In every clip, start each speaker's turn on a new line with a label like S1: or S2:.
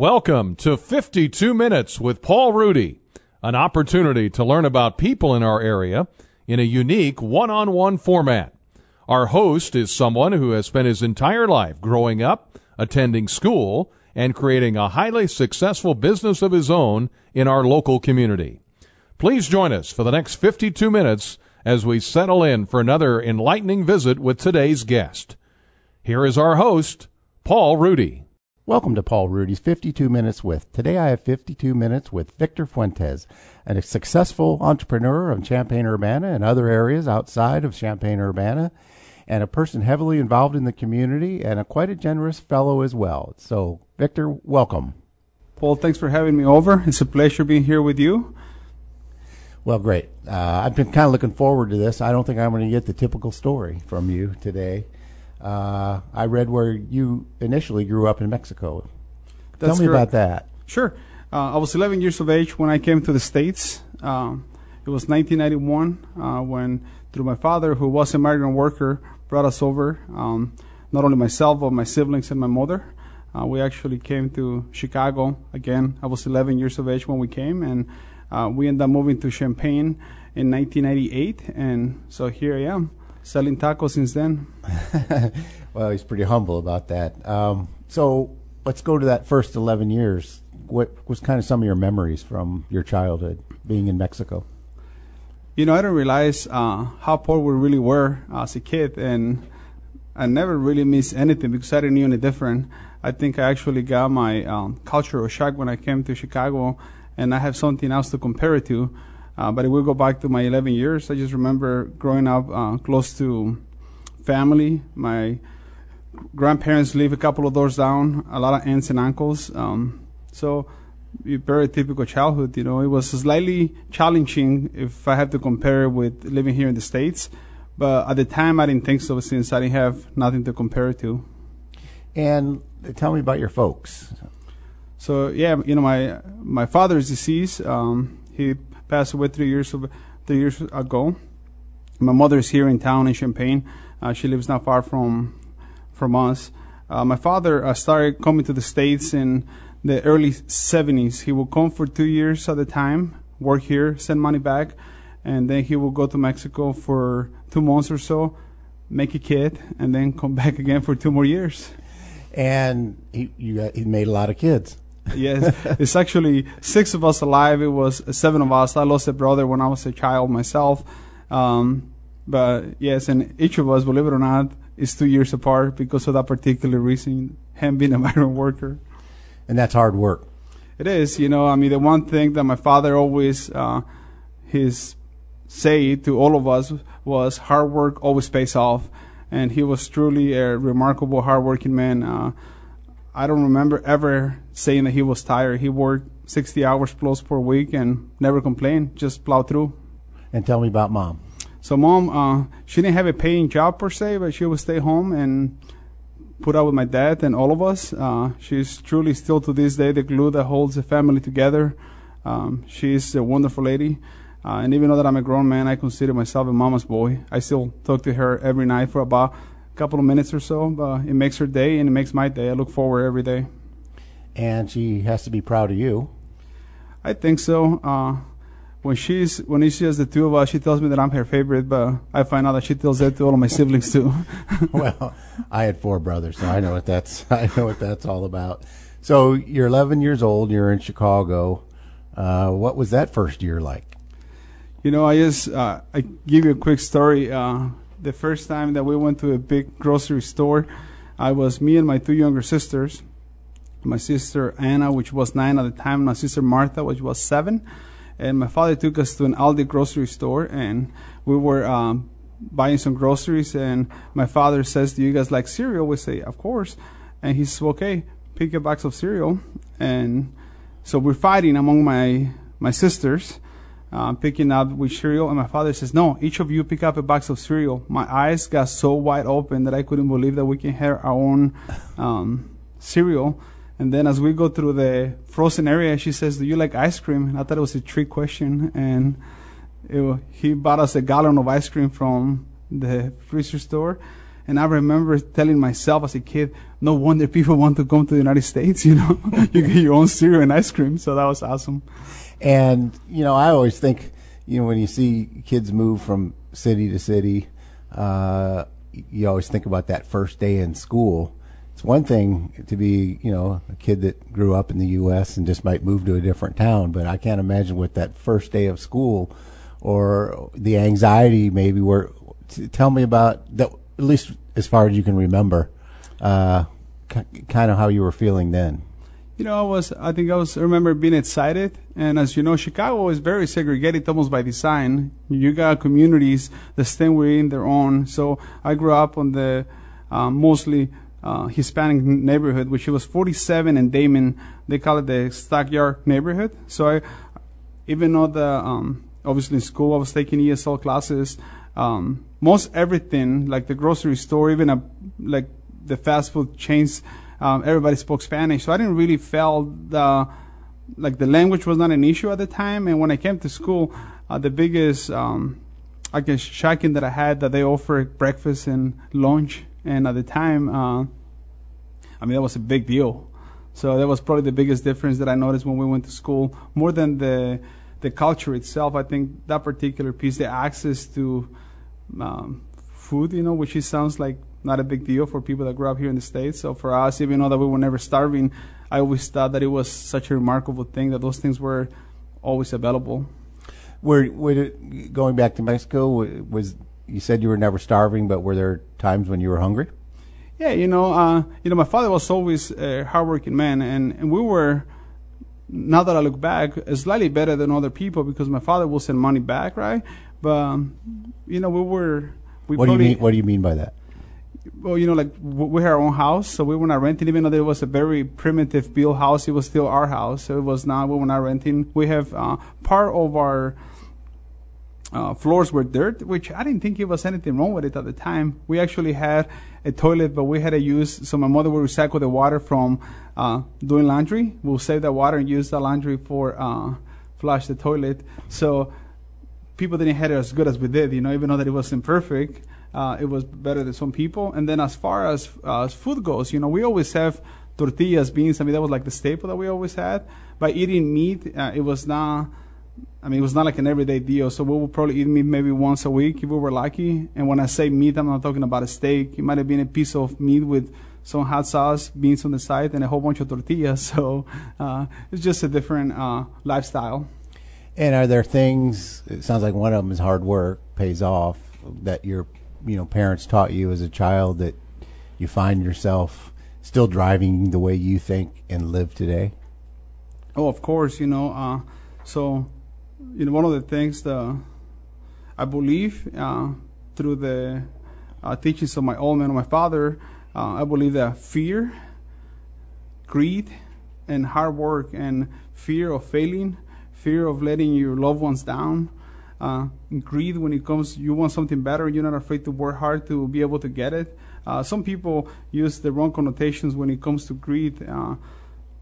S1: Welcome to 52 Minutes with Paul Rudy, an opportunity to learn about people in our area in a unique one on one format. Our host is someone who has spent his entire life growing up, attending school, and creating a highly successful business of his own in our local community. Please join us for the next 52 minutes as we settle in for another enlightening visit with today's guest. Here is our host, Paul Rudy.
S2: Welcome to Paul Rudy's 52 Minutes with. Today I have 52 minutes with Victor Fuentes, a successful entrepreneur of Champaign Urbana and other areas outside of Champaign Urbana, and a person heavily involved in the community and a quite a generous fellow as well. So, Victor, welcome.
S3: Paul, thanks for having me over. It's a pleasure being here with you.
S2: Well, great. Uh, I've been kind of looking forward to this. I don't think I'm going to get the typical story from you today. Uh, I read where you initially grew up in Mexico.
S3: That's
S2: Tell me
S3: correct.
S2: about that.
S3: Sure. Uh, I was 11 years of age when I came to the States. Um, it was 1991 uh, when, through my father, who was a migrant worker, brought us over. Um, not only myself, but my siblings and my mother. Uh, we actually came to Chicago. Again, I was 11 years of age when we came, and uh, we ended up moving to Champaign in 1998. And so here I am, selling tacos since then.
S2: well, he's pretty humble about that. Um, so let's go to that first 11 years. What was kind of some of your memories from your childhood being in Mexico?
S3: You know, I didn't realize uh, how poor we really were as a kid, and I never really missed anything because I didn't know any different. I think I actually got my um, cultural shock when I came to Chicago, and I have something else to compare it to. Uh, but it will go back to my 11 years, I just remember growing up uh, close to family. My grandparents live a couple of doors down, a lot of aunts and uncles. Um, so, very typical childhood, you know. It was slightly challenging if I have to compare with living here in the States. But at the time, I didn't think so since I didn't have nothing to compare it to.
S2: And tell me about your folks.
S3: So yeah, you know, my my father is deceased. Um, he passed away three years of, three years ago. My mother is here in town in Champaign. Uh, she lives not far from from us. Uh, my father uh, started coming to the states in the early 70s. He would come for two years at a time, work here, send money back, and then he would go to Mexico for two months or so, make a kid, and then come back again for two more years.
S2: And he you he made a lot of kids.
S3: yes, it's actually six of us alive. It was seven of us. I lost a brother when I was a child myself. Um, but yes, and each of us, believe it or not, is two years apart because of that particular reason, him being a migrant worker.
S2: And that's hard work.
S3: It is, you know. I mean, the one thing that my father always uh, his say to all of us was hard work always pays off, and he was truly a remarkable hardworking man. Uh, I don't remember ever saying that he was tired. He worked 60 hours plus per week and never complained, just plowed through.
S2: And tell me about mom.
S3: So mom, uh, she didn't have a paying job per se, but she would stay home and put up with my dad and all of us. Uh, she's truly still to this day the glue that holds the family together. Um, she's a wonderful lady. Uh, and even though that I'm a grown man, I consider myself a mama's boy. I still talk to her every night for about couple of minutes or so. But it makes her day and it makes my day. I look forward every day.
S2: And she has to be proud of you.
S3: I think so. Uh, when she's when she sees the two of us, she tells me that I'm her favorite, but I find out that she tells that to all of my siblings too.
S2: well, I had four brothers, so I know what that's I know what that's all about. So you're 11 years old. You're in Chicago. Uh, what was that first year like?
S3: You know, I just uh, I give you a quick story. Uh, the first time that we went to a big grocery store, I was me and my two younger sisters. My sister Anna, which was nine at the time, my sister Martha, which was seven, and my father took us to an Aldi grocery store, and we were um, buying some groceries. And my father says, "Do you guys like cereal?" We say, "Of course," and he says, "Okay, pick a box of cereal." And so we're fighting among my my sisters uh, picking up with cereal, and my father says, "No, each of you pick up a box of cereal." My eyes got so wide open that I couldn't believe that we can have our own um, cereal. And then as we go through the frozen area, she says, "Do you like ice cream?" And I thought it was a trick question, and it, he bought us a gallon of ice cream from the freezer store. And I remember telling myself as a kid, no wonder people want to come to the United States, you know, you get your own cereal and ice cream. So that was awesome.
S2: And, you know, I always think, you know, when you see kids move from city to city, uh, you always think about that first day in school. It's one thing to be, you know, a kid that grew up in the U.S. and just might move to a different town, but I can't imagine what that first day of school or the anxiety maybe were. Tell me about that, at least as far as you can remember, uh, kind of how you were feeling then.
S3: You know, I was, I think I was, I remember being excited. And as you know, Chicago is very segregated almost by design. You got communities that stay within their own. So I grew up on the uh, mostly uh, Hispanic neighborhood, which was 47 and Damen. They call it the Stockyard neighborhood. So I, even though the, um, obviously in school I was taking ESL classes, um, most everything, like the grocery store, even a, like the fast food chains, um, everybody spoke Spanish. So I didn't really feel the, like the language was not an issue at the time. And when I came to school, uh, the biggest, um, I guess, shocking that I had that they offered breakfast and lunch. And at the time, uh, I mean, that was a big deal. So that was probably the biggest difference that I noticed when we went to school. More than the the culture itself, I think that particular piece, the access to um, food, you know, which it sounds like not a big deal for people that grew up here in the States. So for us, even though that we were never starving, I always thought that it was such a remarkable thing that those things were always available.
S2: Were, were going back to Mexico, was you said you were never starving, but were there times when you were hungry?
S3: Yeah, you know, uh, you know, my father was always a hardworking man, and, and we were now that I look back, slightly better than other people because my father will send money back, right? But um, you know, we were. We
S2: what do you mean? What do you mean by that?
S3: Well, you know, like we had our own house, so we were not renting. Even though it was a very primitive built house, it was still our house. So it was not. We were not renting. We have uh, part of our uh, floors were dirt, which I didn't think it was anything wrong with it at the time. We actually had a toilet, but we had to use, so my mother would recycle the water from uh, doing laundry. We'll save that water and use the laundry for uh, flush the toilet. So people didn't have it as good as we did, you know, even though that it wasn't perfect. Uh, it was better than some people. And then as far as, as food goes, you know, we always have tortillas, beans. I mean, that was like the staple that we always had. By eating meat, uh, it was not I mean, it was not like an everyday deal. So we would probably eat meat maybe once a week if we were lucky. And when I say meat, I'm not talking about a steak. It might have been a piece of meat with some hot sauce, beans on the side, and a whole bunch of tortillas. So uh, it's just a different uh, lifestyle.
S2: And are there things? It sounds like one of them is hard work pays off that your you know parents taught you as a child that you find yourself still driving the way you think and live today.
S3: Oh, of course. You know, uh, so you know, one of the things that I believe uh, through the uh, teachings of my old man and my father, uh, I believe that fear, greed, and hard work, and fear of failing, fear of letting your loved ones down, uh, greed when it comes, you want something better, you're not afraid to work hard to be able to get it. Uh, some people use the wrong connotations when it comes to greed. Uh,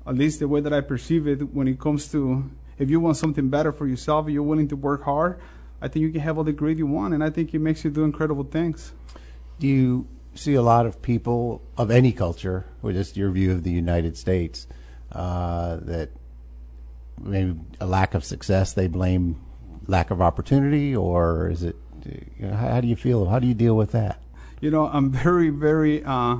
S3: at least the way that I perceive it, when it comes to if you want something better for yourself, you're willing to work hard, I think you can have all the greed you want, and I think it makes you do incredible things.
S2: Do you see a lot of people of any culture, or just your view of the United States, uh, that maybe a lack of success they blame lack of opportunity, or is it? You know, how, do you feel? How do you deal with that?
S3: You know, I'm very, very uh,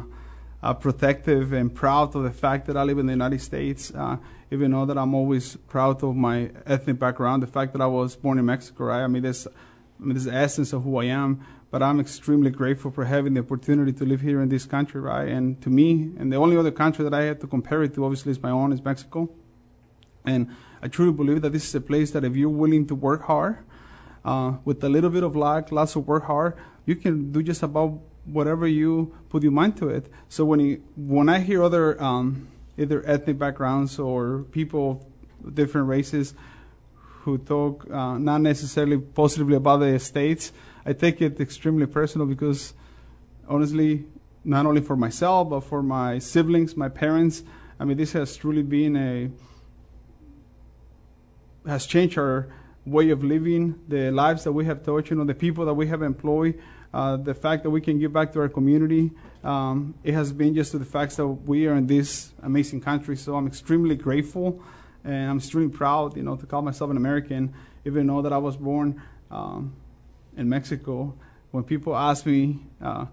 S3: uh, protective and proud of the fact that I live in the United States. Uh, even though that I'm always proud of my ethnic background, the fact that I was born in Mexico, right? I mean, this, I mean, this essence of who I am. But I'm extremely grateful for having the opportunity to live here in this country, right? And to me, and the only other country that I have to compare it to, obviously, is my own, is Mexico. And I truly believe that this is a place that if you're willing to work hard, uh, with a little bit of luck, lots of work hard, you can do just about whatever you put your mind to it. So when you, when I hear other um, either ethnic backgrounds or people of different races who talk uh, not necessarily positively about the states. I take it extremely personal because, honestly, not only for myself but for my siblings, my parents. I mean, this has truly been a has changed our way of living, the lives that we have touched, you know, the people that we have employed. uh, the fact that we can give back to our community. Um, it has been just to the fact that we are in this amazing country. So I'm extremely grateful, and I'm extremely proud, you know, to call myself an American, even though that I was born um, in Mexico. When people ask me, uh,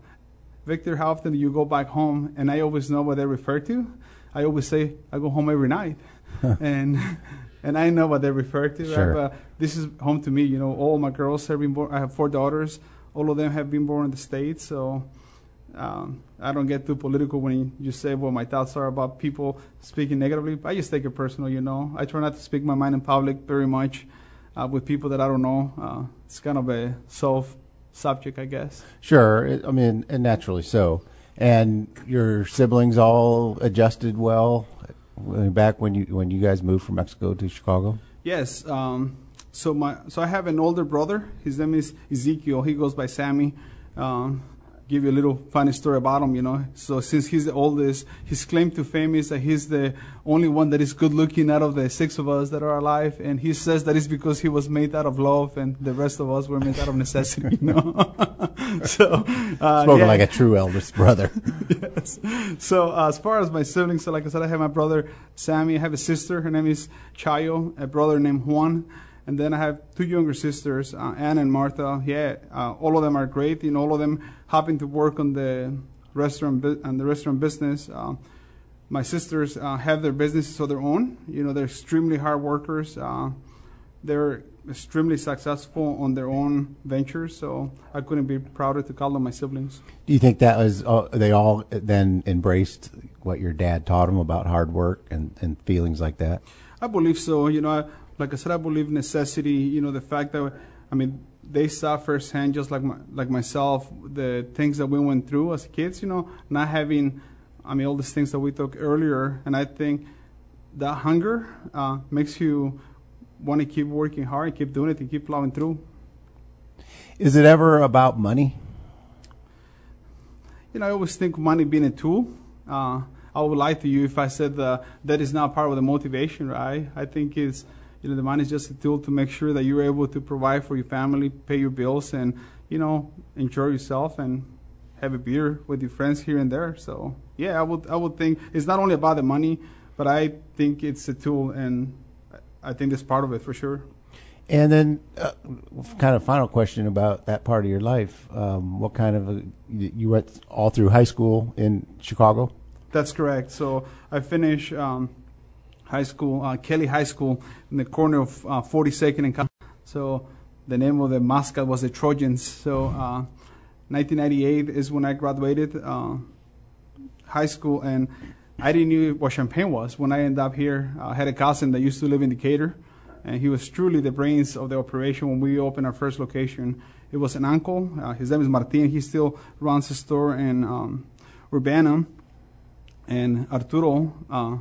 S3: Victor, how often do you go back home? And I always know what they refer to. I always say I go home every night, and and I know what they refer to.
S2: Sure.
S3: Right? But this is home to me. You know, all my girls have been born. I have four daughters. All of them have been born in the states. So um, I don't get too political when you say what my thoughts are about people speaking negatively. I just take it personal. You know, I try not to speak my mind in public very much uh, with people that I don't know. Uh, it's kind of a self subject, I guess.
S2: Sure. I mean, and naturally so. And your siblings all adjusted well back when you when you guys moved from Mexico to Chicago.
S3: Yes. Um, so my so I have an older brother. His name is Ezekiel. He goes by Sammy. Um, give you a little funny story about him. You know. So since he's the oldest, his claim to fame is that he's the only one that is good looking out of the six of us that are alive, and he says that is because he was made out of love, and the rest of us were made out of necessity. You know. so uh,
S2: Spoken
S3: yeah.
S2: like a true eldest brother.
S3: yes. So uh, as far as my siblings, so like I said, I have my brother Sammy. I have a sister. Her name is Chayo. A brother named Juan. And then I have two younger sisters, uh, Anna and Martha. Yeah, uh, all of them are great. You know, all of them happen to work on the restaurant bu- and the restaurant business. Uh, my sisters uh, have their businesses of their own. You know, they're extremely hard workers. Uh, they're extremely successful on their own ventures. So I couldn't be prouder to call them my siblings.
S2: Do you think that was uh, they all then embraced what your dad taught them about hard work and, and feelings like that?
S3: I believe so. You know, I, like I said, I believe necessity. You know, the fact that I mean they saw firsthand, just like my, like myself, the things that we went through as kids. You know, not having, I mean, all these things that we took earlier, and I think that hunger uh, makes you want to keep working hard, keep doing it, and keep plowing through.
S2: Is it ever about money?
S3: You know, I always think money being a tool. Uh, I would lie to you if I said uh, that is not part of the motivation, right? I think it's, you know, the money is just a tool to make sure that you're able to provide for your family, pay your bills, and, you know, enjoy yourself and have a beer with your friends here and there. So, yeah, I would, I would think it's not only about the money, but I think it's a tool, and I think that's part of it for sure.
S2: And then, uh, kind of final question about that part of your life. Um, what kind of a, you you went all through high school in Chicago?
S3: That's correct. So I finished um, high school, uh, Kelly High School, in the corner of uh, 42nd and. So the name of the mascot was the Trojans. So uh, 1998 is when I graduated uh, high school, and I didn't know what Champaign was when I ended up here. I had a cousin that used to live in Decatur, and he was truly the brains of the operation when we opened our first location. It was an uncle. Uh, his name is Martin. He still runs a store in um, Urbana. And Arturo, uh,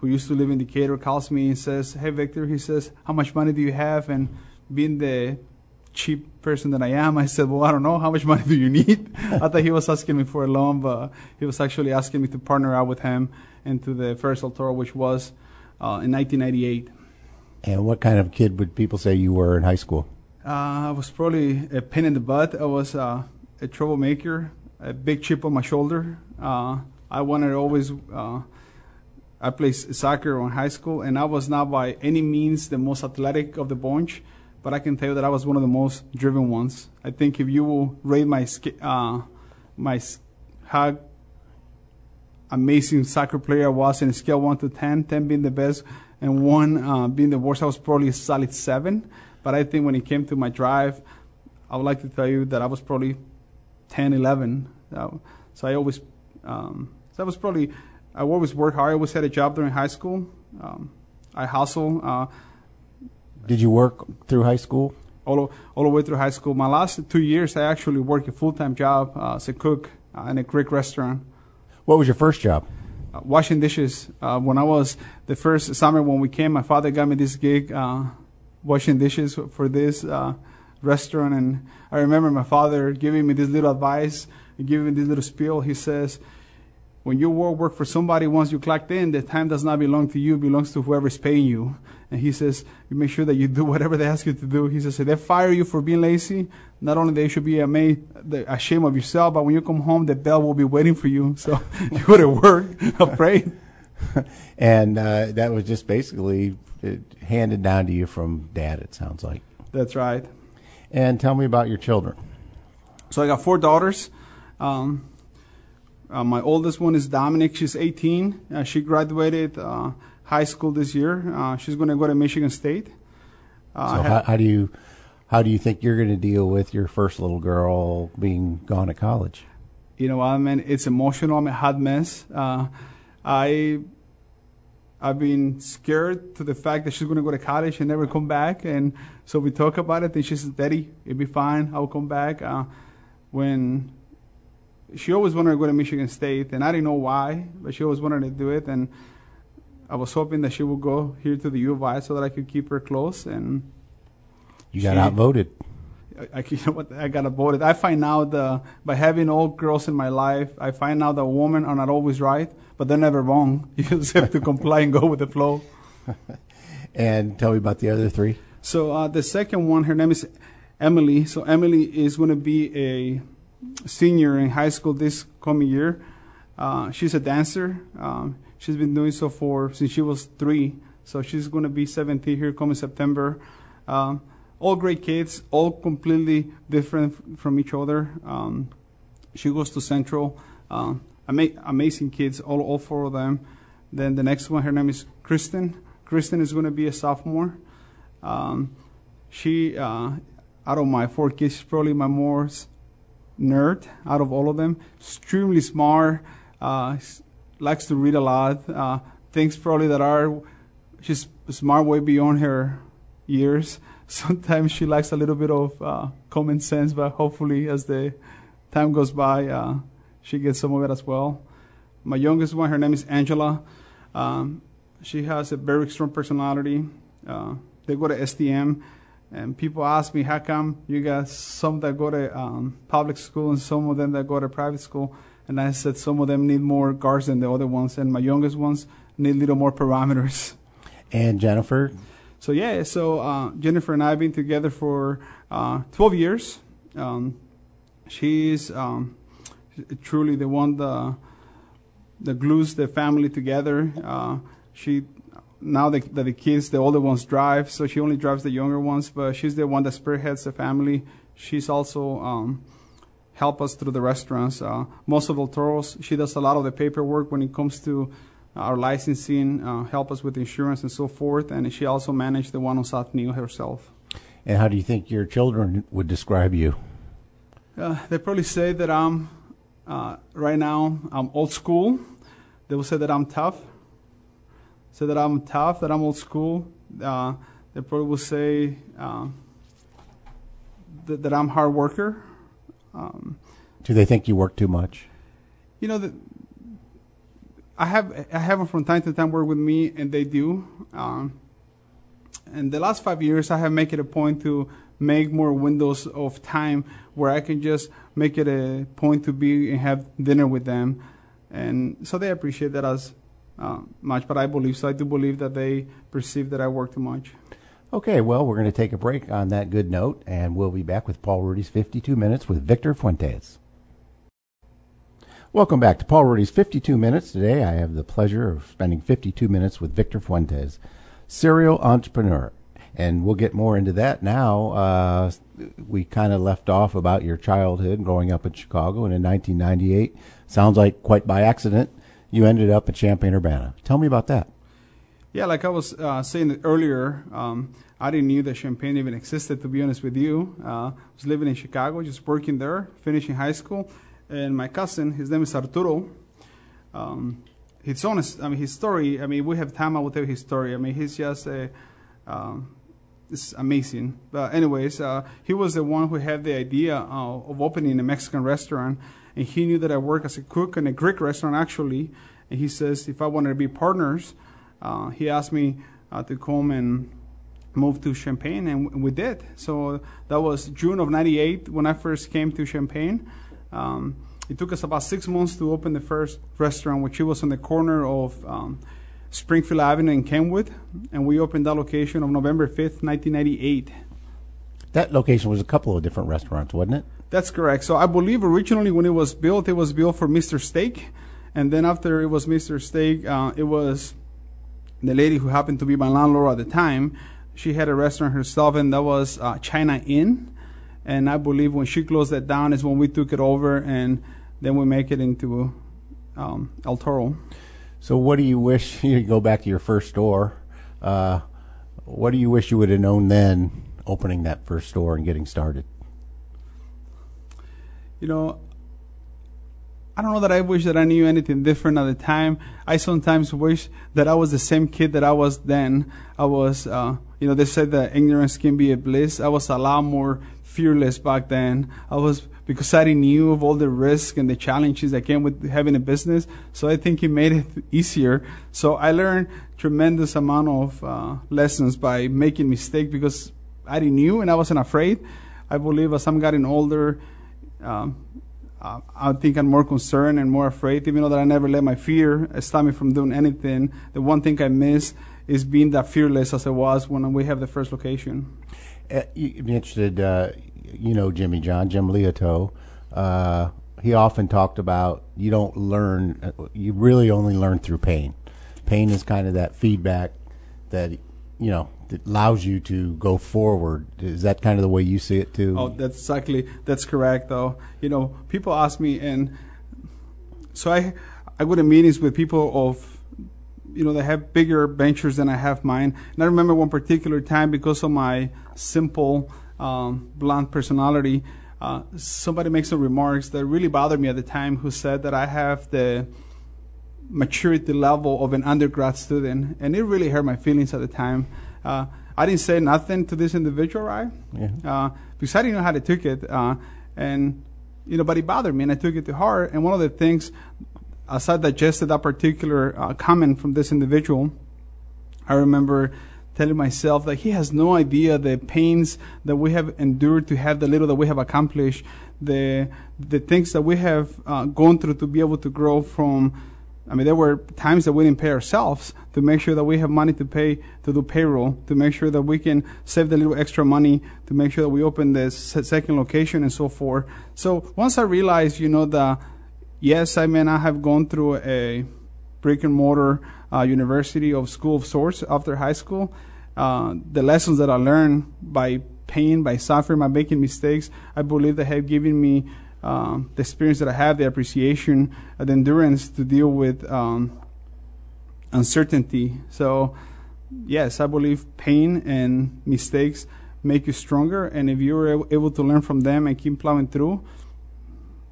S3: who used to live in Decatur, calls me and says, "Hey, Victor," he says, "How much money do you have?" And being the cheap person that I am, I said, "Well, I don't know. How much money do you need?" I thought he was asking me for a loan, but he was actually asking me to partner out with him into the first El Toro, which was uh, in 1998.
S2: And what kind of kid would people say you were in high school?
S3: Uh, I was probably a pin in the butt. I was uh, a troublemaker, a big chip on my shoulder. Uh, I wanted to always. I played soccer in high school, and I was not by any means the most athletic of the bunch, but I can tell you that I was one of the most driven ones. I think if you will rate my uh, my how amazing soccer player I was in a scale one to 10, 10 being the best and one uh, being the worst, I was probably a solid seven. But I think when it came to my drive, I would like to tell you that I was probably 10, 11. Uh, so I always, um, so I was probably, I always worked hard. I always had a job during high school. Um, I hustle uh,
S2: Did you work through high school?
S3: all, all the way through high school. My last two years, I actually worked a full time job uh, as a cook uh, in a Greek restaurant.
S2: What was your first job?
S3: uh, washing dishes. Uh, when I was the first summer when we came, my father got me this gig uh, washing dishes for this uh, restaurant, and I remember my father giving me this little advice, giving me this little spiel. He says, when you work, work for somebody, once you clocked in, the time does not belong to you, it belongs to whoever's paying you. And he says, you make sure that you do whatever they ask you to do. He says, if they fire you for being lazy, not only they should be amazed, ashamed of yourself, but when you come home, the bell will be waiting for you. So you go to work afraid.
S2: and uh, that was just basically uh, handed down to you from dad, it sounds like.
S3: That's right.
S2: And tell me about your children.
S3: So I got four daughters. Um, my oldest one is Dominic. She's 18. Uh, she graduated uh, high school this year. Uh, she's going to go to Michigan State.
S2: Uh, so how, how, do you how do you think you're going to deal with your first little girl being gone to college?
S3: You know, I mean, it's emotional. I'm a hot mess. Uh, I I've been scared to the fact that she's going to go to college and never come back. And so we talk about it, and she says, "Daddy, it'll be fine. I'll come back." when she always wanted to go to Michigan State, and I didn't know why, but she always wanted to do it, and I was hoping that she would go here to the U of I so that I could keep her close. And
S2: you got she, outvoted.
S3: I, I, you know what? I got outvoted. I find out by having all girls in my life, I find out that women are not always right, but they're never wrong. You just have to comply and go with the flow.
S2: and tell me about the other three.
S3: So uh, the second one, her name is Emily. So Emily is going to be a senior in high school this coming year. Uh, she's a dancer. Um, she's been doing so for since she was three. So she's going to be 17 here coming September. Um, all great kids, all completely different from each other. Um, she goes to Central. Um, ama- amazing kids, all, all four of them. Then the next one, her name is Kristen. Kristen is going to be a sophomore. Um, she, uh, out of my four kids, she's probably my most nerd out of all of them. Extremely smart, uh, likes to read a lot. Uh, things probably that are she's smart way beyond her years. Sometimes she lacks a little bit of uh, common sense, but hopefully as the time goes by, uh, she gets some of it as well. My youngest one, her name is Angela. Um, she has a very strong personality. Uh, they go to STM and people ask me, how come you got some that go to um, public school and some of them that go to private school? And I said some of them need more guards than the other ones, and my youngest ones need a little more parameters.
S2: And Jennifer?
S3: So, yeah, so uh, Jennifer and I have been together for uh, 12 years. Um, she's um, truly the one that, that glues the family together. Uh, she now that the kids, the older ones drive, so she only drives the younger ones, but she's the one that spearheads the family. She's also um, help us through the restaurants. Uh, most of the Toro's, she does a lot of the paperwork when it comes to our licensing, uh, help us with insurance and so forth, and she also managed the one on South Neil herself.
S2: And how do you think your children would describe you?
S3: Uh, they probably say that I'm, uh, right now, I'm old school. They will say that I'm tough say that I'm tough, that I'm old school. Uh, they probably will say uh, that, that, I'm hard worker.
S2: Um, Do they think you work too much?
S3: You know that I have I have them from time to time work with me, and they do. Um, and the last five years, I have made it a point to make more windows of time where I can just make it a point to be and have dinner with them, and so they appreciate that as uh, much, but I believe so. I do believe that they perceive that I work too much.
S2: Okay, well, we're going to take a break on that good note, and we'll be back with Paul Rudy's 52 Minutes with Victor Fuentes. Welcome back to Paul Rudy's 52 Minutes. Today I have the pleasure of spending 52 minutes with Victor Fuentes, serial entrepreneur. And we'll get more into that now. Uh, we kind of left off about your childhood growing up in Chicago, and in 1998, sounds like quite by accident, you ended up at Champaign Urbana. Tell me about that.
S3: Yeah, like I was uh, saying earlier, um, I didn't know that Champaign even existed. To be honest with you, uh, I was living in Chicago, just working there, finishing high school, and my cousin, his name is Arturo. Um, his honest, I mean, his story. I mean, we have time. I will tell his story. I mean, he's just a. Um, it's amazing. But anyways, uh, he was the one who had the idea uh, of opening a Mexican restaurant and he knew that I work as a cook in a Greek restaurant actually. And he says if I wanted to be partners, uh, he asked me uh, to come and move to Champaign, and we did. So that was June of '98 when I first came to Champaign. Um, it took us about six months to open the first restaurant, which was on the corner of um, Springfield Avenue in Kenwood, and we opened that location on November 5th, 1998.
S2: That location was a couple of different restaurants, wasn't it?
S3: That's correct. So I believe originally when it was built, it was built for Mr. Steak, and then after it was Mr. Steak, uh, it was the lady who happened to be my landlord at the time. She had a restaurant herself, and that was uh, China Inn. And I believe when she closed that down is when we took it over, and then we make it into um, El Toro.
S2: So, what do you wish you go back to your first store? Uh, what do you wish you would have known then, opening that first store and getting started?
S3: You know, I don't know that I wish that I knew anything different at the time. I sometimes wish that I was the same kid that I was then. I was, uh, you know, they said that ignorance can be a bliss. I was a lot more fearless back then. I was because I didn't knew of all the risks and the challenges that came with having a business. So I think it made it easier. So I learned tremendous amount of uh, lessons by making mistakes because I didn't knew and I wasn't afraid. I believe as I'm getting older, um, I think I'm more concerned and more afraid, even though that I never let my fear stop me from doing anything. The one thing I miss is being that fearless as I was when we have the first location.
S2: Uh, you'd be interested, uh, you know Jimmy John, Jim Liautaud. Uh, he often talked about you don't learn, uh, you really only learn through pain. Pain is kind of that feedback that you know that allows you to go forward. Is that kind of the way you see it too?
S3: Oh, that's exactly that's correct. Though you know, people ask me, and so I I go to meetings with people of you know they have bigger ventures than I have mine. And I remember one particular time because of my simple um, blunt personality, uh, somebody makes some remarks that really bothered me at the time who said that I have the maturity level of an undergrad student. And it really hurt my feelings at the time. Uh, I didn't say nothing to this individual, right? Yeah. Uh, because I didn't know how to take it. Uh, and, you know, but it bothered me and I took it to heart. And one of the things, as I digested that particular uh, comment from this individual, I remember telling myself that he has no idea the pains that we have endured to have the little that we have accomplished, the the things that we have uh, gone through to be able to grow from. I mean, there were times that we didn't pay ourselves to make sure that we have money to pay to do payroll, to make sure that we can save the little extra money, to make sure that we open the second location and so forth. So once I realized, you know, that yes, I may not have gone through a brick and mortar uh, university of school of sorts after high school, uh, the lessons that I learned by pain, by suffering, by making mistakes, I believe they have given me um, the experience that I have, the appreciation, uh, the endurance to deal with um, uncertainty. So, yes, I believe pain and mistakes make you stronger, and if you're able to learn from them and keep plowing through,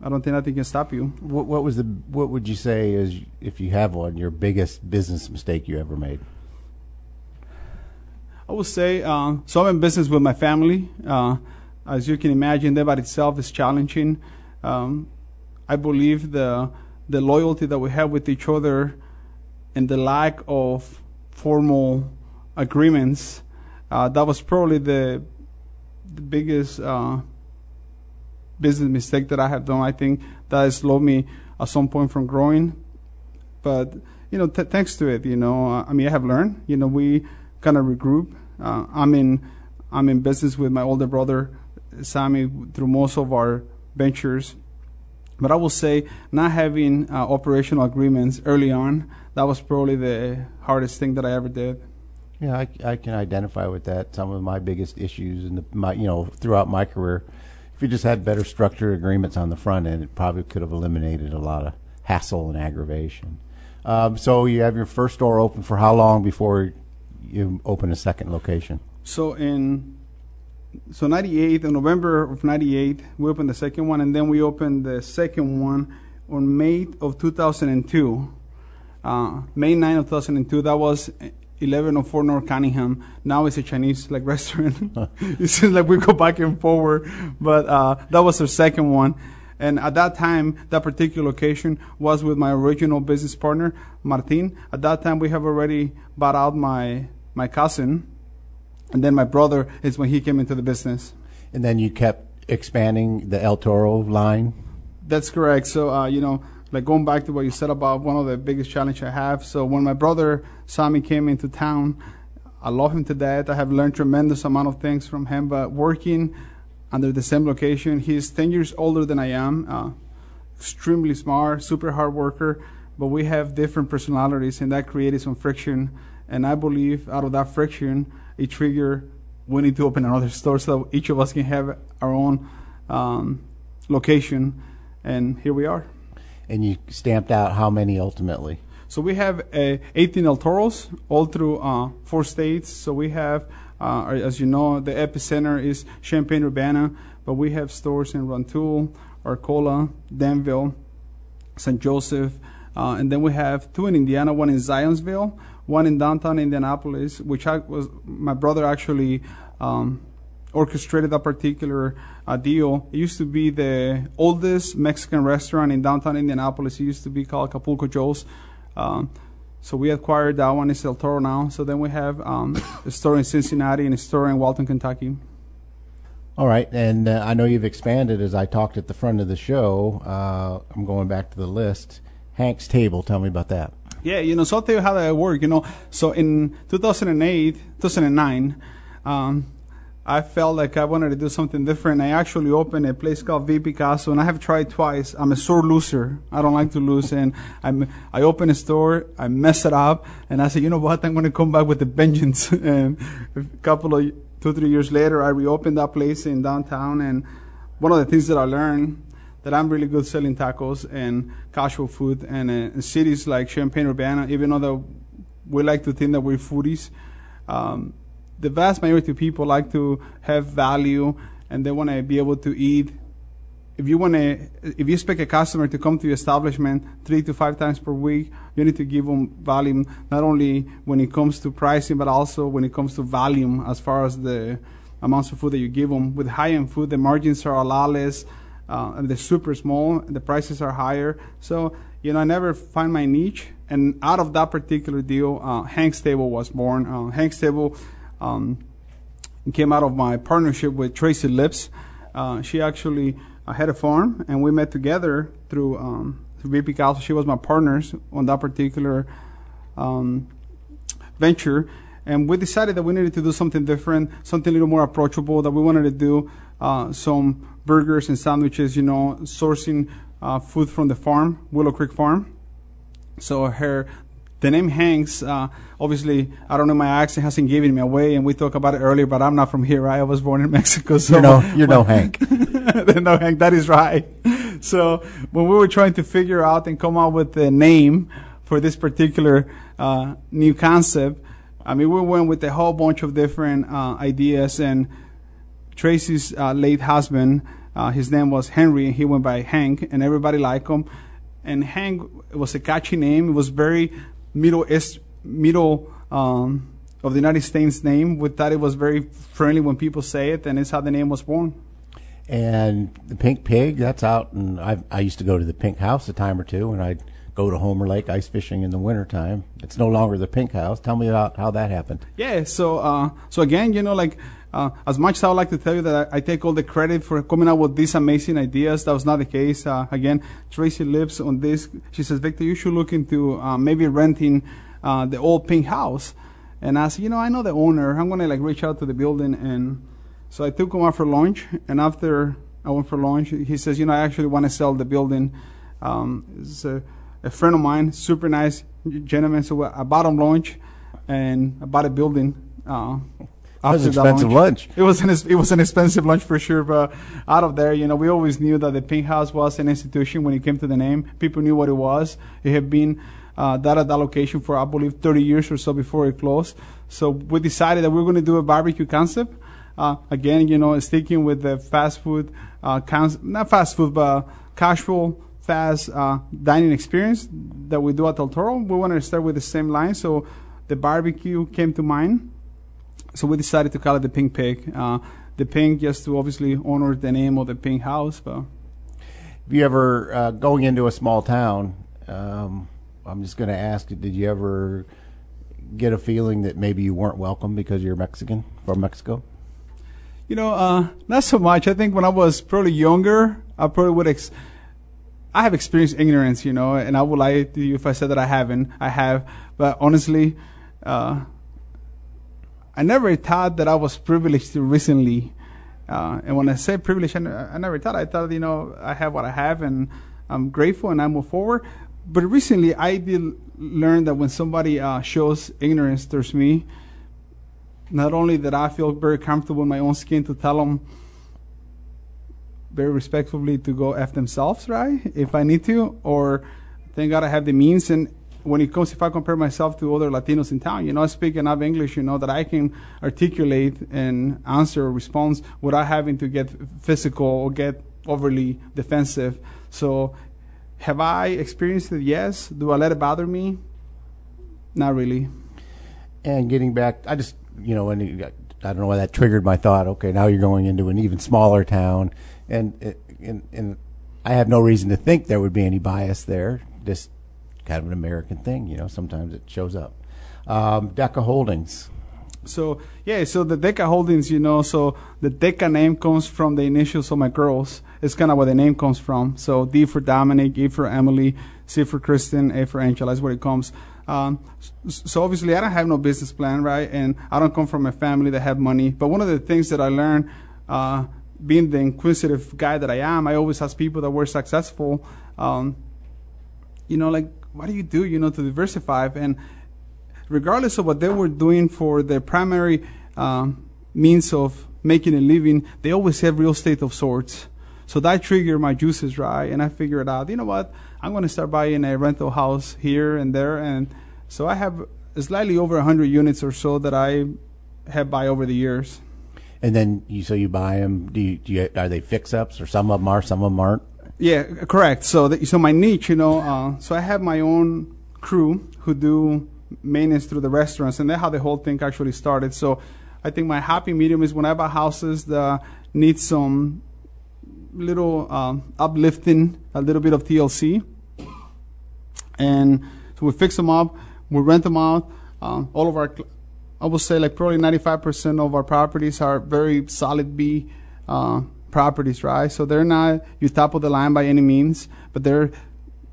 S3: I don't think nothing can stop you.
S2: What, what was the? What would you say is, if you have one, your biggest business mistake you ever made?
S3: I would say, uh, so I'm in business with my family. Uh, as you can imagine, that by itself is challenging. Um, I believe the the loyalty that we have with each other and the lack of formal agreements, uh, that was probably the the biggest uh, business mistake that I have done. I think that has slowed me at some point from growing. But you know, t- thanks to it, you know, I mean, I have learned. You know, we kind of regroup. Uh, I'm in I'm in business with my older brother Sammy through most of our ventures. But I will say, not having uh, operational agreements early on, that was probably the hardest thing that I ever did.
S2: Yeah, I, I can identify with that. Some of my biggest issues in the, my, you know, throughout my career, if you just had better structured agreements on the front end, it probably could have eliminated a lot of hassle and aggravation. Um, so you have your first store open for how long before you open a second location?
S3: So in so 98 in November of 98 we opened the second one and then we opened the second one on May of 2002 uh, May 9 of 2002 that was 1104 North Cunningham. Now it's a Chinese like restaurant. It seems like we go back and forward but uh, that was our second one. And at that time, that particular location was with my original business partner, Martin. At that time, we have already bought out my my cousin, and then my brother is when he came into the business.
S2: And then you kept expanding the El Toro line.
S3: That's correct. So, uh, you know, like going back to what you said about one of the biggest challenge I have. So when my brother Sammy came into town, I love him to death. I have learned tremendous amount of things from him. But working under the same location, he's 10 years older than I am. Uh, extremely smart, super hard worker. But we have different personalities, and that created some friction. And I believe out of that friction, it triggered we need to open another store so that each of us can have our own um, location. And here we are.
S2: And you stamped out how many ultimately?
S3: So we have uh, 18 El Toros all through uh, four states. So we have, uh, as you know, the epicenter is Champaign Urbana, but we have stores in Rantoul, Arcola, Danville, St. Joseph, uh, and then we have two in Indiana, one in Zionsville, one in downtown Indianapolis, which I was my brother actually um, orchestrated that particular uh, deal. It used to be the oldest Mexican restaurant in downtown Indianapolis. It used to be called Acapulco Joe's. Um, so we acquired that one. It's El Toro now. So then we have um, a store in Cincinnati and a store in Walton, Kentucky.
S2: All right, and uh, I know you've expanded as I talked at the front of the show. Uh, I'm going back to the list. Hank's Table. Tell me about that.
S3: Yeah, you know, so I'll tell you how that worked. You know, so in 2008, 2009, um, I felt like I wanted to do something different. I actually opened a place called V Picasso, and I have tried twice. I'm a sore loser. I don't like to lose, and I'm, I open a store, I mess it up, and I said, you know what? I'm going to come back with a vengeance. and a couple of two, three years later, I reopened that place in downtown, and one of the things that I learned that I'm really good selling tacos and casual food, and uh, cities like Champaign Urbana, even though we like to think that we're foodies. Um, the vast majority of people like to have value and they want to be able to eat. If you want to, if you expect a customer to come to your establishment three to five times per week, you need to give them value not only when it comes to pricing, but also when it comes to volume as far as the amounts of food that you give them. With high-end food, the margins are a lot less, uh, they're super small, the prices are higher. So, you know, I never find my niche. And out of that particular deal, uh, Hank's Table was born. Uh, Hank's Table um, came out of my partnership with Tracy Lips. Uh, she actually uh, had a farm, and we met together through um, through V Picasso. She was my partners on that particular um, venture, and we decided that we needed to do something different, something a little more approachable. That we wanted to do uh, some burgers and sandwiches, you know, sourcing uh, food from the farm, Willow Creek Farm. So her the name Hanks, uh, obviously, I don't know, my accent hasn't given me away, and we talked about it earlier, but I'm not from here, right? I was born in Mexico. So
S2: you're no, you're no Hank.
S3: no Hank, that is right. So when we were trying to figure out and come up with the name for this particular uh, new concept, I mean, we went with a whole bunch of different uh, ideas, and Tracy's uh, late husband, uh, his name was Henry, and he went by Hank, and everybody liked him. And Hank was a catchy name. It was very middle east, middle um, of the United States name. We thought it was very friendly when people say it, and it's how the name was born.
S2: And the Pink Pig, that's out, and I I used to go to the Pink House a time or two, and I'd go to Homer Lake ice fishing in the wintertime. It's no longer the Pink House. Tell me about how that happened.
S3: Yeah, so uh, so again, you know, like uh, as much as I would like to tell you that I, I, take all the credit for coming up with these amazing ideas, that was not the case. Uh, again, Tracy lives on this. She says, Victor, you should look into uh, maybe renting uh, the old pink house. And I said, you know, I know the owner. I'm going to like reach out to the building. And so I took him out for lunch. And after I went for lunch, he says, you know, I actually want to sell the building. Um, it's a, a, friend of mine, super nice gentleman. So I bought him lunch and I bought a building.
S2: It was expensive lunch.
S3: lunch. It was an it was an expensive lunch for sure, but out of there, you know, we always knew that the Pink House was an institution when it came to the name. People knew what it was. It had been uh, that at that location for I believe 30 years or so before it closed. So we decided that we are going to do a barbecue concept. Uh, again, you know, sticking with the fast food uh, concept, not fast food, but casual fast uh, dining experience that we do at El Toro. We wanted to start with the same line, so the barbecue came to mind so we decided to call it the Pink Pig. Uh, the pink just to obviously honor the name of the Pink House. But
S2: have you ever uh, going into a small town? Um, I'm just going to ask: Did you ever get a feeling that maybe you weren't welcome because you're Mexican from Mexico?
S3: You know, uh, not so much. I think when I was probably younger, I probably would. Ex- I have experienced ignorance, you know, and I would lie to you if I said that I haven't. I have, but honestly, uh, I never thought that I was privileged recently. Uh, and when I say privileged, I, never thought. I thought, you know, I have what I have, and I'm grateful, and I move forward. But recently, I did learn that when somebody uh, shows ignorance towards me, not only that I feel very comfortable in my own skin to tell them very respectfully to go f themselves, right? If I need to, or thank God I have the means. And when it comes, if I compare myself to other Latinos in town, you know, I speak enough English, you know, that I can articulate and answer or respond without having to get physical or get overly defensive. So, have I experienced it? Yes. Do I let it bother me? Not really.
S2: And getting back, I just, you know, when you, I don't know why that triggered my thought. Okay, now you're going into an even smaller town, and and and I have no reason to think there would be any bias there. Just kind of an American thing, you know. Sometimes it shows up. Um, Deca Holdings.
S3: So yeah, so the Deca Holdings, you know, so the Deca name comes from the initials of my girls. It's kind of where the name comes from. So D for Dominic, E for Emily, C for Kristen, A for Angela. That's where it comes. Um, so obviously, I don't have no business plan, right? And I don't come from a family that have money. But one of the things that I learned, uh, being the inquisitive guy that I am, I always ask people that were successful, um, you know, like, what do you do, you know, to diversify? And regardless of what they were doing for their primary um, means of making a living, they always have real estate of sorts. So that triggered my juices, right? And I figured out, you know what? I'm going to start buying a rental house here and there. And so I have slightly over 100 units or so that I have buy over the years.
S2: And then you so you buy them. Do you, do you are they fix ups or some of them are, some of them aren't?
S3: Yeah, correct. So the, so my niche, you know, uh, so I have my own crew who do maintenance through the restaurants, and that's how the whole thing actually started. So I think my happy medium is when I buy houses that need some little um, uplifting, a little bit of TLC, and so we fix them up, we rent them out. Um, all of our, I would say, like probably 95% of our properties are very solid B uh, properties, right? So they're not you top of the line by any means, but they're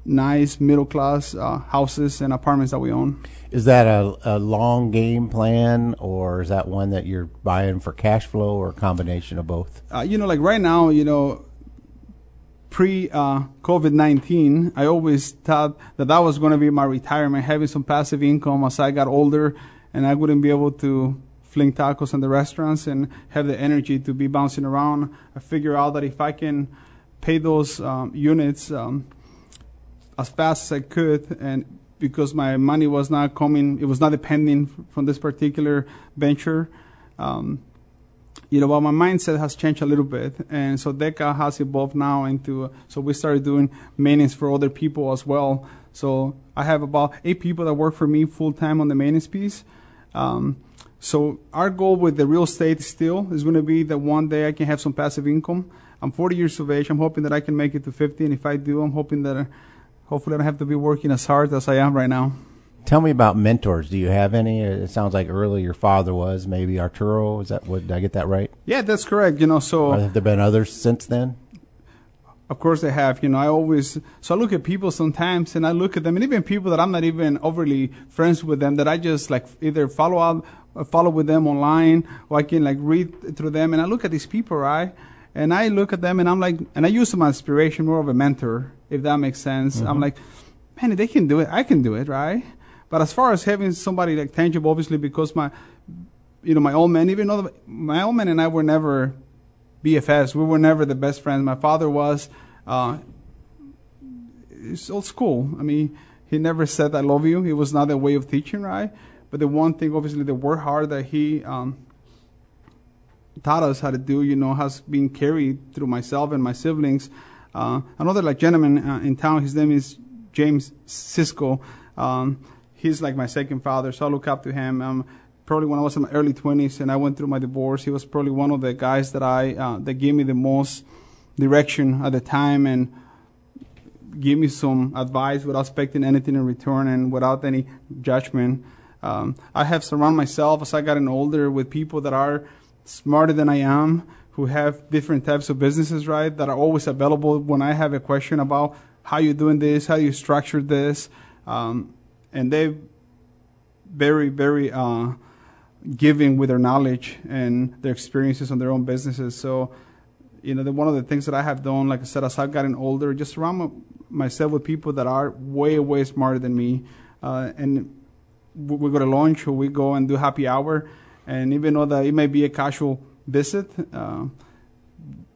S3: nice middle class uh, houses and apartments that we own.
S2: Is that a, a long game plan, or is that one that you're buying for cash flow, or a combination of both?
S3: Uh, you know, like right now, you know, pre uh, COVID 19, I always thought that that was going to be my retirement, having some passive income as I got older and I wouldn't be able to fling tacos in the restaurants and have the energy to be bouncing around. I figure out that if I can pay those um, units um, as fast as I could and because my money was not coming, it was not depending from this particular venture. Um, you know, well, my mindset has changed a little bit, and so Deca has evolved now into. So we started doing maintenance for other people as well. So I have about eight people that work for me full time on the maintenance piece. Um, so our goal with the real estate still is going to be that one day I can have some passive income. I'm 40 years of age. I'm hoping that I can make it to 50, and if I do, I'm hoping that hopefully I don't have to be working as hard as I am right now.
S2: Tell me about mentors. Do you have any? It sounds like early your father was maybe Arturo. Is that what? Did I get that right?
S3: Yeah, that's correct. You know, so
S2: Or have there been others since then?
S3: Of course they have. You know, I always so I look at people sometimes and I look at them and even people that I'm not even overly friends with them that I just like either follow up follow with them online or I can like read through them and I look at these people, right? And I look at them and I'm like and I use them as inspiration, more of a mentor, if that makes sense. Mm-hmm. I'm like, man, if they can do it, I can do it, right? But as far as having somebody like tangible, obviously because my you know, my old man, even though my old man and I were never BFFs. We were never the best friends. My father was. Uh, it's old school. I mean, he never said "I love you." It was not a way of teaching, right? But the one thing, obviously, the work hard that he um, taught us how to do, you know, has been carried through myself and my siblings. Uh, another like gentleman uh, in town, his name is James Cisco. Um, he's like my second father, so I look up to him. Um, probably when I was in my early 20s and I went through my divorce, he was probably one of the guys that I uh, that gave me the most direction at the time and gave me some advice without expecting anything in return and without any judgment. Um, I have surrounded myself as I gotten older with people that are smarter than I am, who have different types of businesses, right? That are always available when I have a question about how you're doing this, how you structure this, um, and they're very very uh, giving with their knowledge and their experiences on their own businesses. So, you know, the, one of the things that I have done, like I said, as I've gotten older, just surround myself with people that are way way smarter than me, uh, and we, go to lunch or we go and do happy hour, and even though that it may be a casual visit. Uh,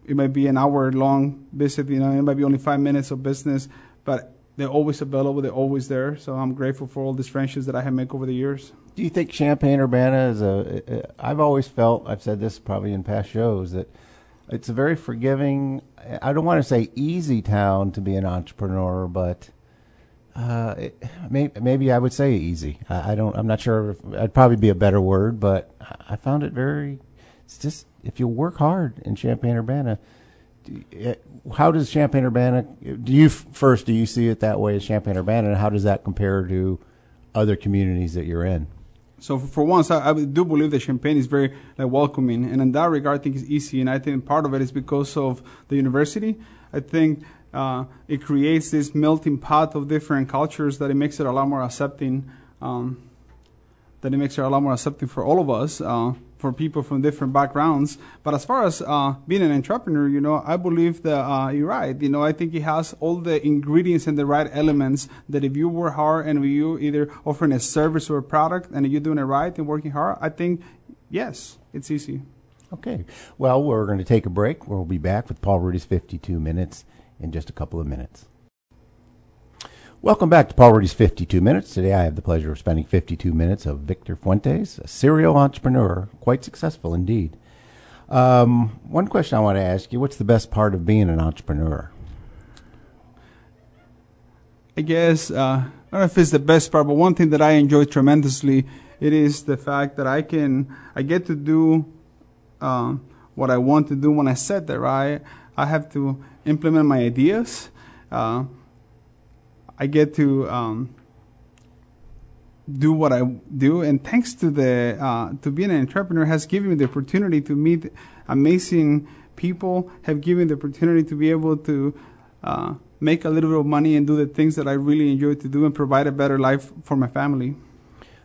S3: it may be an hour long visit, you know, it might be only five minutes of business, but they're always available, they're always there. So I'm grateful for all these friendships that I have made over the years.
S2: Do you think Champaign Urbana is a? I've always felt, I've said this probably in past shows, that it's a very forgiving, I don't want to say easy town to be an entrepreneur, but uh, it, maybe, maybe I would say easy. I, I don't, I'm not sure, if, it'd probably be a better word, but I found it very, it's just if you work hard in Champaign Urbana, how does Champaign Urbana? Do you first do you see it that way as Champaign Urbana, and how does that compare to other communities that you're in?
S3: So for once, I, I, do believe that Champaign is very like welcoming, and in that regard, I think it's easy. And I think part of it is because of the university. I think uh, it creates this melting pot of different cultures that it makes it a lot more accepting. Um, that it makes it a lot more accepting for all of us. Uh, for people from different backgrounds. But as far as uh, being an entrepreneur, you know, I believe that uh, you're right. You know, I think it has all the ingredients and the right elements that if you work hard and you either offering a service or a product and you're doing it right and working hard, I think, yes, it's easy.
S2: Okay. Well, we're going to take a break. We'll be back with Paul Rudy's 52 Minutes in just a couple of minutes. Welcome back to Paul Rudy's 52 Minutes. Today I have the pleasure of spending 52 minutes of Victor Fuentes, a serial entrepreneur, quite successful indeed. Um, one question I want to ask you what's the best part of being an entrepreneur?
S3: I guess, uh, I don't know if it's the best part, but one thing that I enjoy tremendously, it is the fact that I can, I get to do um, what I want to do when I set there, right? I have to implement my ideas. Uh, I get to um, do what I do, and thanks to the uh, to being an entrepreneur has given me the opportunity to meet amazing people, have given the opportunity to be able to uh, make a little bit of money and do the things that I really enjoy to do and provide a better life for my family.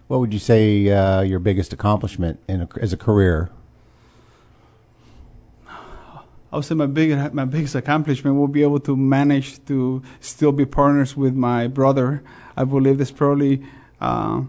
S2: What would you say uh, your biggest accomplishment in a, as a career?
S3: I would say my big my biggest accomplishment will be able to manage to still be partners with my brother. I believe that's probably uh,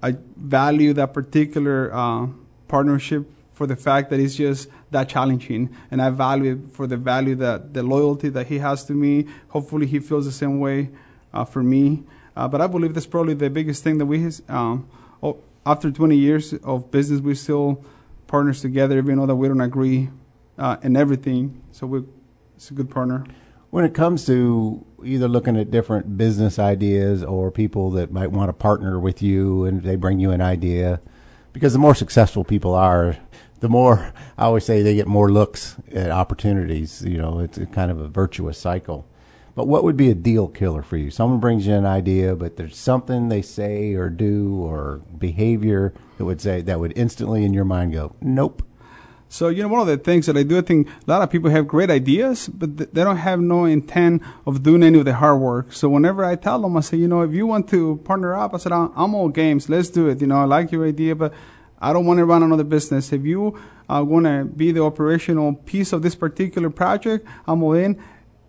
S3: I value that particular uh, partnership for the fact that it's just that challenging, and I value it for the value that the loyalty that he has to me. Hopefully, he feels the same way uh, for me. Uh, but I believe that's probably the biggest thing that we. Um, oh, after 20 years of business, we still partners together, even though that we don't agree uh, and everything. So we, it's a good partner.
S2: When it comes to either looking at different business ideas or people that might want to partner with you and they bring you an idea, because the more successful people are, the more I always say they get more looks at opportunities. You know, it's kind of a virtuous cycle. But what would be a deal killer for you? Someone brings you an idea, but there's something they say or do or behavior that would say that would instantly in your mind go, nope,
S3: so, you know, one of the things that I do, I think a lot of people have great ideas, but they don't have no intent of doing any of the hard work. So whenever I tell them, I say, you know, if you want to partner up, I said, I'm all games. Let's do it. You know, I like your idea, but I don't want to run another business. If you are going to be the operational piece of this particular project, I'm all in.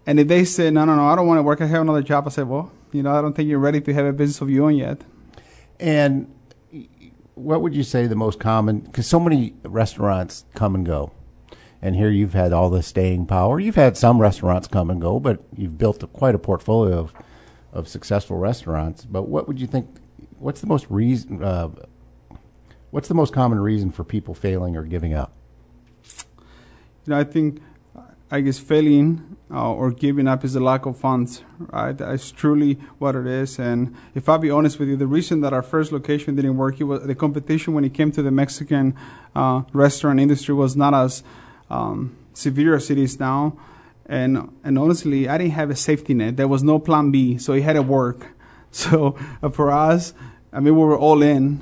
S3: And if they say, no, no, no, I don't want to work, I have another job, I say, well, you know, I don't think you're ready to have a business of your own yet.
S2: And what would you say the most common? Because so many restaurants come and go, and here you've had all the staying power. You've had some restaurants come and go, but you've built a, quite a portfolio of of successful restaurants. But what would you think? What's the most reason? Uh, what's the most common reason for people failing or giving up?
S3: You know, I think I guess failing uh, or giving up is the lack of funds, right? That's truly what it is. And if I'll be honest with you, the reason that our first location didn't work, it was the competition when it came to the Mexican uh, restaurant industry was not as um, severe as it is now. And and honestly, I didn't have a safety net. There was no plan B, so it had to work. So uh, for us, I mean, we were all in.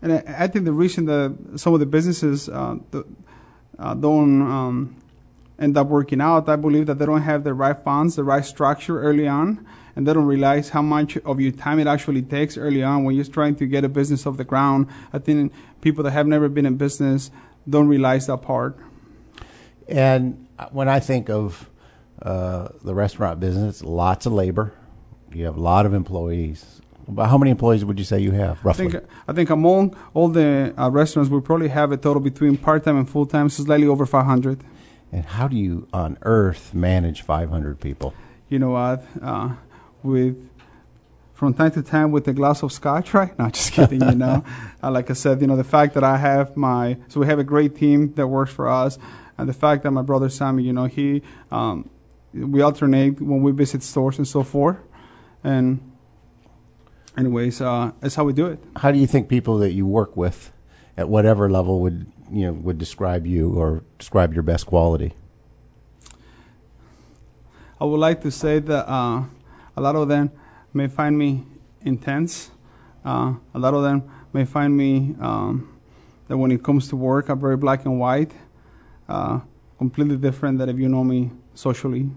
S3: And I, I think the reason that some of the businesses uh, uh, don't um, end up working out. I believe that they don't have the right funds, the right structure early on, and they don't realize how much of your time it actually takes early on when you're trying to get a business off the ground. I think people that have never been in business don't realize that part.
S2: And when I think of uh, the restaurant business, lots of labor. You have a lot of employees. About how many employees would you say you have,
S3: I
S2: roughly?
S3: think I think among all the uh, restaurants, we probably have a total between part time and full time, so slightly over 500.
S2: And how do you on earth manage 500 people?
S3: You know what? Uh, with from time to time with a glass of scotch, right? No, just kidding. You know, uh, like I said, you know the fact that I have my so we have a great team that works for us, and the fact that my brother Sammy, you know, he um, we alternate when we visit stores and so forth, and anyways, uh, that's how we do it.
S2: How do you think people that you work with at whatever level would you know would describe you or describe your best quality?
S3: I would like to say that uh, a lot of them may find me intense. Uh, a lot of them may find me um, that when it comes to work, I'm very black and white, uh, completely different than if you know me socially.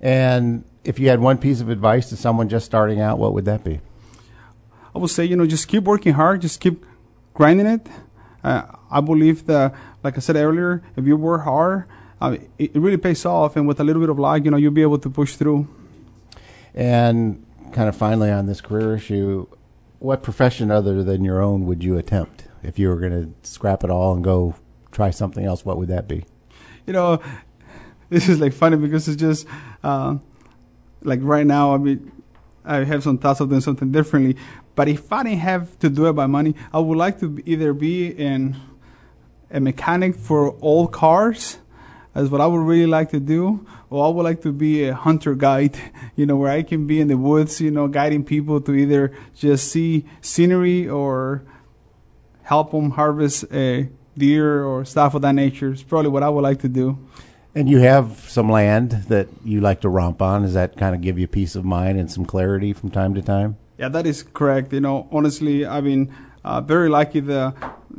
S2: And if you had one piece of advice to someone just starting out, what would that be?
S3: I would say, you know, just keep working hard, just keep grinding it. Uh, I believe that, like I said earlier, if you work hard, uh, it, it really pays off, and with a little bit of luck, you know, you'll be able to push through.
S2: And kind of finally on this career issue, what profession other than your own would you attempt if you were going to scrap it all and go try something else? What would that be?
S3: you know, this is like funny because it's just uh, like right now. I mean, I have some thoughts of doing something differently. But if I didn't have to do it by money, I would like to either be in a mechanic for old cars, as what I would really like to do, or I would like to be a hunter guide. You know, where I can be in the woods, you know, guiding people to either just see scenery or help them harvest a deer or stuff of that nature. It's probably what I would like to do.
S2: And you have some land that you like to romp on. Does that kind of give you peace of mind and some clarity from time to time?
S3: Yeah, that is correct. You know, honestly, I've been uh, very lucky the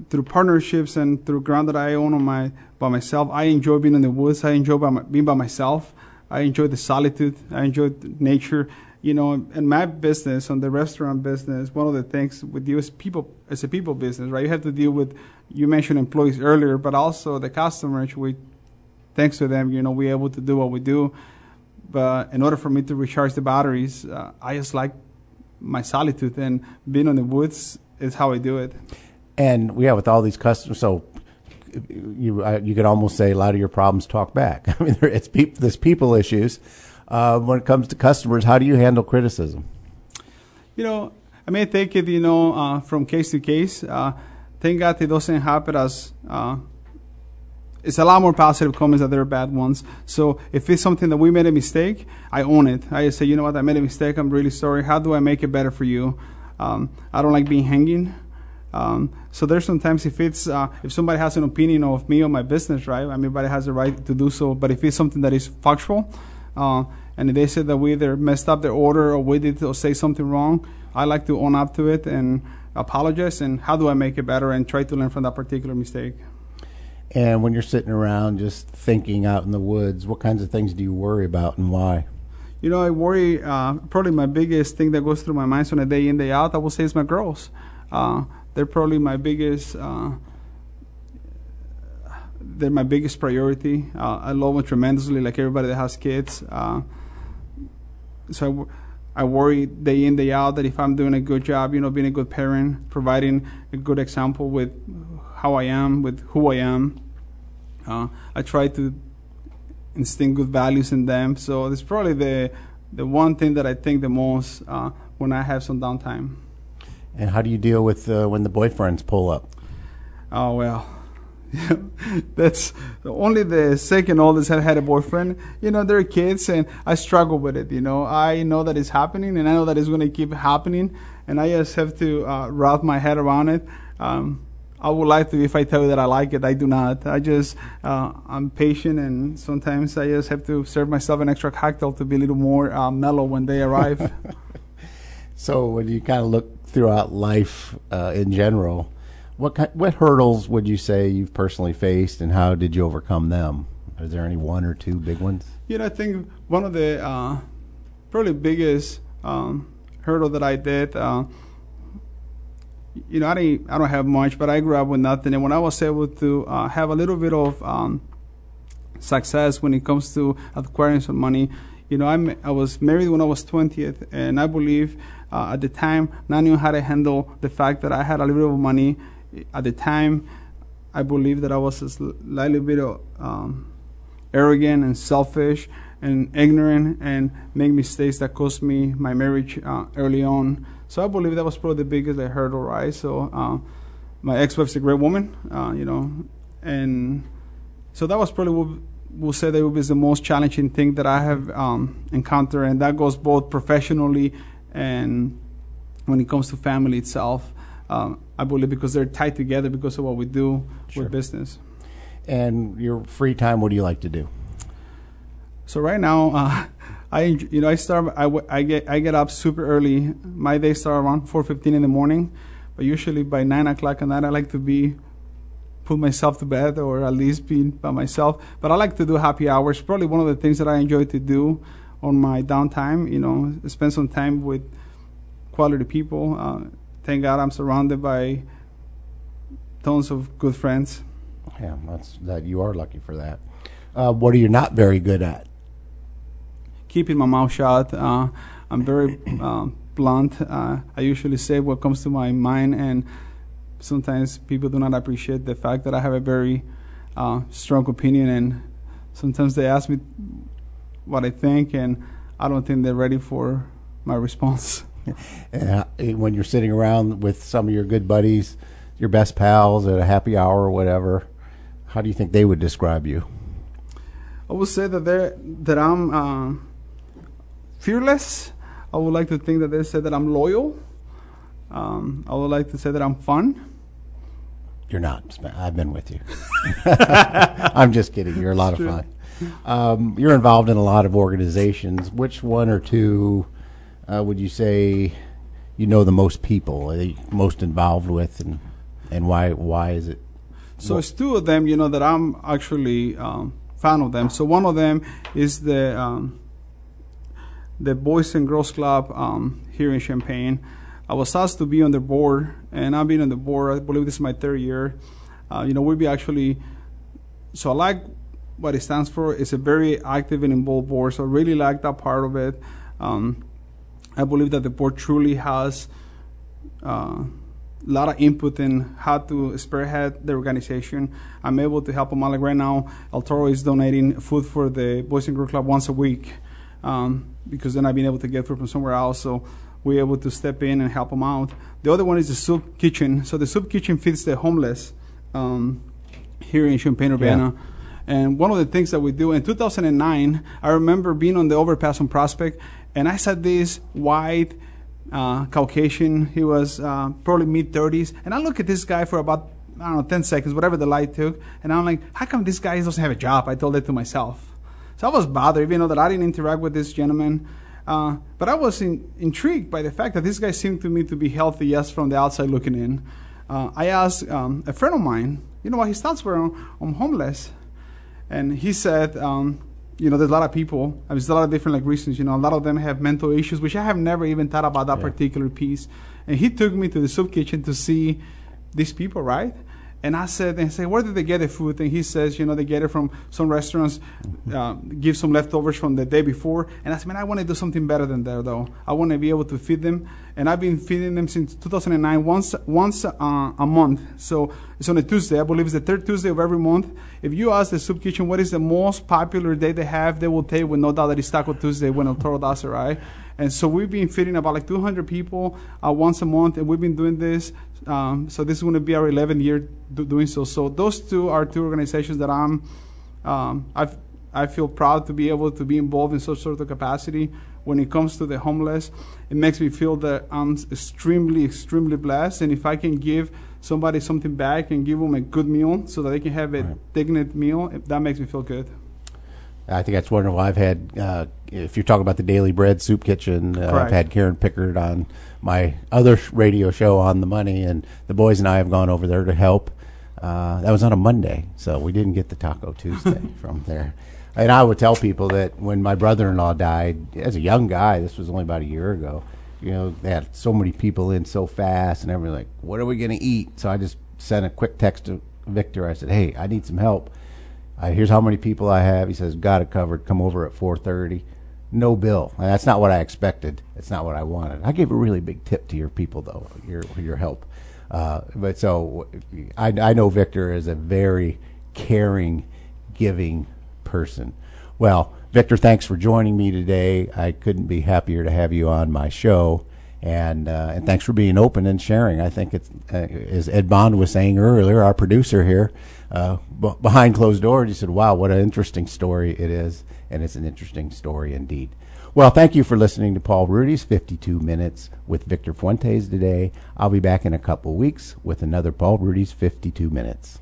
S3: through partnerships and through ground that I own on my by myself. I enjoy being in the woods. I enjoy by my, being by myself. I enjoy the solitude. I enjoy nature. You know, in my business, on the restaurant business, one of the things with you is people. It's a people business, right? You have to deal with. You mentioned employees earlier, but also the customers. We, thanks to them, you know, we're able to do what we do. But in order for me to recharge the batteries, uh, I just like my solitude and being in the woods is how I do it.
S2: And yeah, with all these customers, so you I, you could almost say a lot of your problems talk back. I mean, there, it's peop, there's people issues. Uh, when it comes to customers, how do you handle criticism?
S3: You know, I may take it, you know, uh, from case to case. Uh, thank God it doesn't happen as. It's a lot more positive comments than there are bad ones. So if it's something that we made a mistake, I own it. I say, you know what, I made a mistake. I'm really sorry. How do I make it better for you? Um, I don't like being hanging. Um, so there's sometimes if it's uh, if somebody has an opinion of me or my business, right? Everybody has the right to do so. But if it's something that is factual, uh, and they say that we either messed up their order or we did or say something wrong, I like to own up to it and apologize. And how do I make it better and try to learn from that particular mistake?
S2: And when you're sitting around just thinking out in the woods, what kinds of things do you worry about and why?
S3: You know, I worry. Uh, probably my biggest thing that goes through my mind on a day in day out, I will say, is my girls. Uh, they're probably my biggest. Uh, they're my biggest priority. Uh, I love them tremendously, like everybody that has kids. Uh, so I, w- I worry day in day out that if I'm doing a good job, you know, being a good parent, providing a good example with how I am, with who I am. Uh, I try to instill good values in them. So it's probably the the one thing that I think the most uh, when I have some downtime.
S2: And how do you deal with uh, when the boyfriends pull up?
S3: Oh well, that's only the second oldest have had a boyfriend. You know, they're kids, and I struggle with it. You know, I know that it's happening, and I know that it's going to keep happening, and I just have to uh, wrap my head around it. Um, I would like to, if I tell you that I like it, I do not. I just, uh, I'm patient, and sometimes I just have to serve myself an extra cocktail to be a little more uh, mellow when they arrive.
S2: So when you kind of look throughout life uh, in general, What ki- what hurdles would you say you've personally faced, and how did you overcome them? Is there any one or two big ones?
S3: You know, I think one of the uh, probably biggest um, hurdle that I did. You know, I didn't, I don't have much, but I grew up with nothing, and when I was able to uh, have a little bit of um, success when it comes to acquiring some money, you know, I'm, I was married when I was 20th, and I believe uh, at the time not knowing how to handle the fact that I had a little bit of money. At the time, I believe that I was a slightly bit of, um, arrogant and selfish and ignorant and make mistakes that cost me my marriage uh, early on. So I believe that was probably the biggest like, hurdle, right? So uh, my ex-wife's a great woman, uh, you know, and so that was probably what we'll say that was the most challenging thing that I have um, encountered, and that goes both professionally and when it comes to family itself. Um, I believe because they're tied together because of what we do
S2: Sure.
S3: with business.
S2: And your free time, what do you like to do?
S3: So right now, uh, I you know I start I, I get I get up super early. My day start around four fifteen in the morning, but usually by nine o'clock at night I like to be put myself to bed or at least be by myself. But I like to do happy hours. Probably one of the things that I enjoy to do on my downtime. You know, spend some time with quality people. Uh, thank God I'm surrounded by tons of good friends.
S2: Yeah, that's that. You are lucky for that. Uh, what are you not very good at?
S3: Keeping my mouth shut. Uh, I'm very um, blunt. Uh, I usually say what comes to my mind, and sometimes people do not appreciate the fact that I have a very uh, strong opinion. And sometimes they ask me what I think, and I don't think they're ready for my response.
S2: Uh, when you're sitting around with some of your good buddies, your best pals at a happy hour or whatever, how do you think they would describe you?
S3: I would say that they're that I'm uh, fearless. I would like to think that they say that I'm loyal. Um, I would like to say that I'm fun.
S2: You're not. I've been with you. I'm just kidding. You're a lot of fun. Um, you're involved in a lot of organizations. Which one or two uh, would you say you know the most people, are you most involved with, and and why why is it?
S3: So it's two of them, you know, that I'm actually um, fan of them. So one of them is the um, the Boys and Girls Club um, here in Champaign. I was asked to be on the board, and I've been on the board. I believe this is my third year. Uh, you know, we'll be actually. So I like what it stands for. It's a very active and involved board. So I really like that part of it. Um, I believe that the board truly has uh, a lot of input in how to spearhead the organization. I'm able to help them out. Like right now, El Toro is donating food for the Boys and Girls Club once a week um, because then I've been able to get food from somewhere else. So we're able to step in and help them out. The other one is the soup kitchen. So the soup kitchen feeds the homeless um, here in Champaign Urbana. And one of the things that we do in 2009, I remember being on the overpass on Prospect, and I saw this white uh, Caucasian. He was uh, probably mid 30s, and I look at this guy for about I don't know 10 seconds, whatever the light took, and I'm like, how come this guy doesn't have a job? I told that to myself. So I was bothered, even though that I didn't interact with this gentleman. Uh, but I was in, intrigued by the fact that this guy seemed to me to be healthy, yes, from the outside looking in. Uh, I asked um, a friend of mine, you know what his thoughts were on, on homeless, and he said, um, you know, there's a lot of people. I mean, there's a lot of different like reasons. You know, a lot of them have mental issues, which I have never even thought about that
S2: Yeah.
S3: particular piece. And he took me to the soup kitchen to see these people, right? And I said, and said, where did they get the food? And he says, you know, they get it from some restaurants, uh, give some leftovers from the day before. And I said, man, I want to do something better than that, though. I want to be able to feed them. And I've been feeding them since 2009, once once uh, a month. So it's on a Tuesday. I believe it's the third Tuesday of every month. If you ask the soup kitchen what is the most popular day they have, they will tell you with no doubt that it's Taco Tuesday when El Toro does it, right? And so we've been feeding about like 200 people uh, once a month, and we've been doing this. Um, so this is going to be our 11th year do- doing so. So those two are two organizations that I'm, um, I've, I feel proud to be able to be involved in such sort of capacity. When it comes to the homeless, it makes me feel that I'm extremely, extremely blessed. And if I can give somebody something back and give them a good meal so that they can have a
S2: Right.
S3: dignity meal, that makes me feel good.
S2: I think that's wonderful. I've had, uh, if you're talking about the Daily Bread Soup Kitchen, uh, I've had Karen Pickard on my other radio show on the money, and the boys and I have gone over there to help. Uh, that was on a Monday, so we didn't get the Taco Tuesday from there. And I would tell people that when my brother-in-law died, as a young guy, this was only about a year ago. You know, they had so many people in so fast, and everyone like, "What are we going to eat?" So I just sent a quick text to Victor. I said, "Hey, I need some help." Uh, here's how many people I have. He says, "Got it covered. Come over at 4:30." No bill. And that's not what I expected. It's not what I wanted. I gave a really big tip to your people, though. Your your help. Uh, but so I, I know Victor is a very caring, giving person. Well, Victor, thanks for joining me today. I couldn't be happier to have you on my show. And, uh, and thanks for being open and sharing. I think it's, uh, as Ed Bond was saying earlier, our producer here, uh, b- behind closed doors, he said, wow, what an interesting story it is. And it's an interesting story indeed. Well, thank you for listening to Paul Rudy's 52 Minutes with Victor Fuentes today. I'll be back in a couple weeks with another Paul Rudy's 52 Minutes.